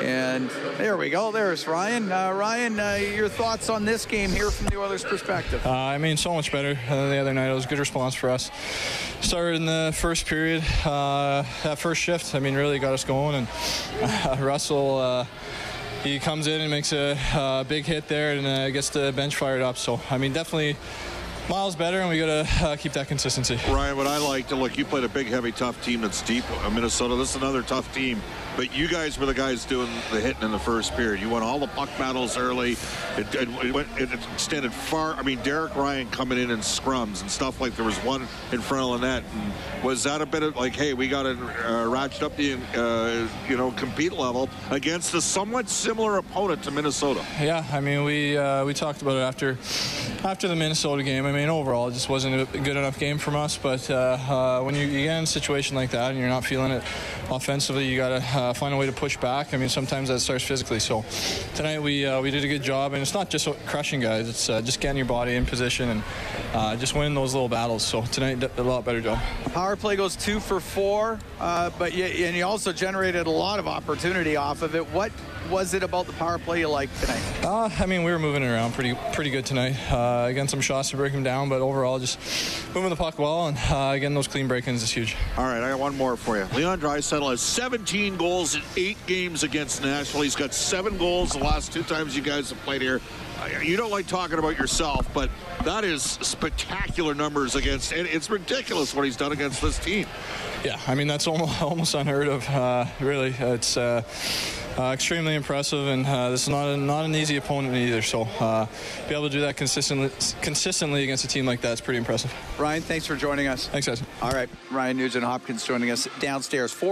And there we go. There's Ryan. Uh, Ryan, uh, your thoughts on this game here from the Oilers' perspective? Uh, I mean, so much better than the other night. It was a good response for us. Started in the first period, uh, that first shift. I mean, really got us going. And uh, Russell, uh, he comes in and makes a uh, big hit there and uh, gets the bench fired up. So, I mean, definitely miles better, and we got to uh, keep that consistency. Ryan, what I like to look, you played a big, heavy, tough team that's deep. Uh, Minnesota, this is another tough team. But you guys were the guys doing the hitting in the first period. You won all the puck battles early. It, it, it, went, it extended far. I mean, Derek Ryan coming in in scrums and stuff like there was one in front of the net. And was that a bit of like, hey, we got to uh, ratchet up the, uh, you know, compete level against a somewhat similar opponent to Minnesota? Yeah, I mean, we uh, we talked about it after after the Minnesota game. I mean, overall, it just wasn't a good enough game from us. But uh, uh, when you, you, get in a situation like that and you're not feeling it offensively, you got to uh, find a way to push back. I mean, sometimes that starts physically. So tonight we uh, we did a good job, and it's not just crushing guys; it's uh, just getting your body in position and uh, just winning those little battles. So tonight, did a lot better job. Power play goes two for four, but you, and you also generated a lot of opportunity off of it. What was it about the power play you liked tonight? Uh, I mean, we were moving it around pretty pretty good tonight. Uh, again, some shots to break them down, but overall, just moving the puck well and uh, getting those clean break-ins is huge. All right, I got one more for you. Leon Draisaitl has 17 goals in eight games against Nashville. He's got seven goals the last two times you guys have played here. Uh, you don't like talking about yourself, but that is spectacular numbers against, and it's ridiculous what he's done against this team. Yeah, I mean that's almost almost unheard of. Uh, really, it's uh, uh, extremely impressive, and uh, this is not a, not an easy opponent either. So, uh, be able to do that consistently consistently against a team like that is pretty impressive. Ryan, thanks for joining us. Thanks, guys. All right, Ryan Nugent Hopkins joining us downstairs. Four.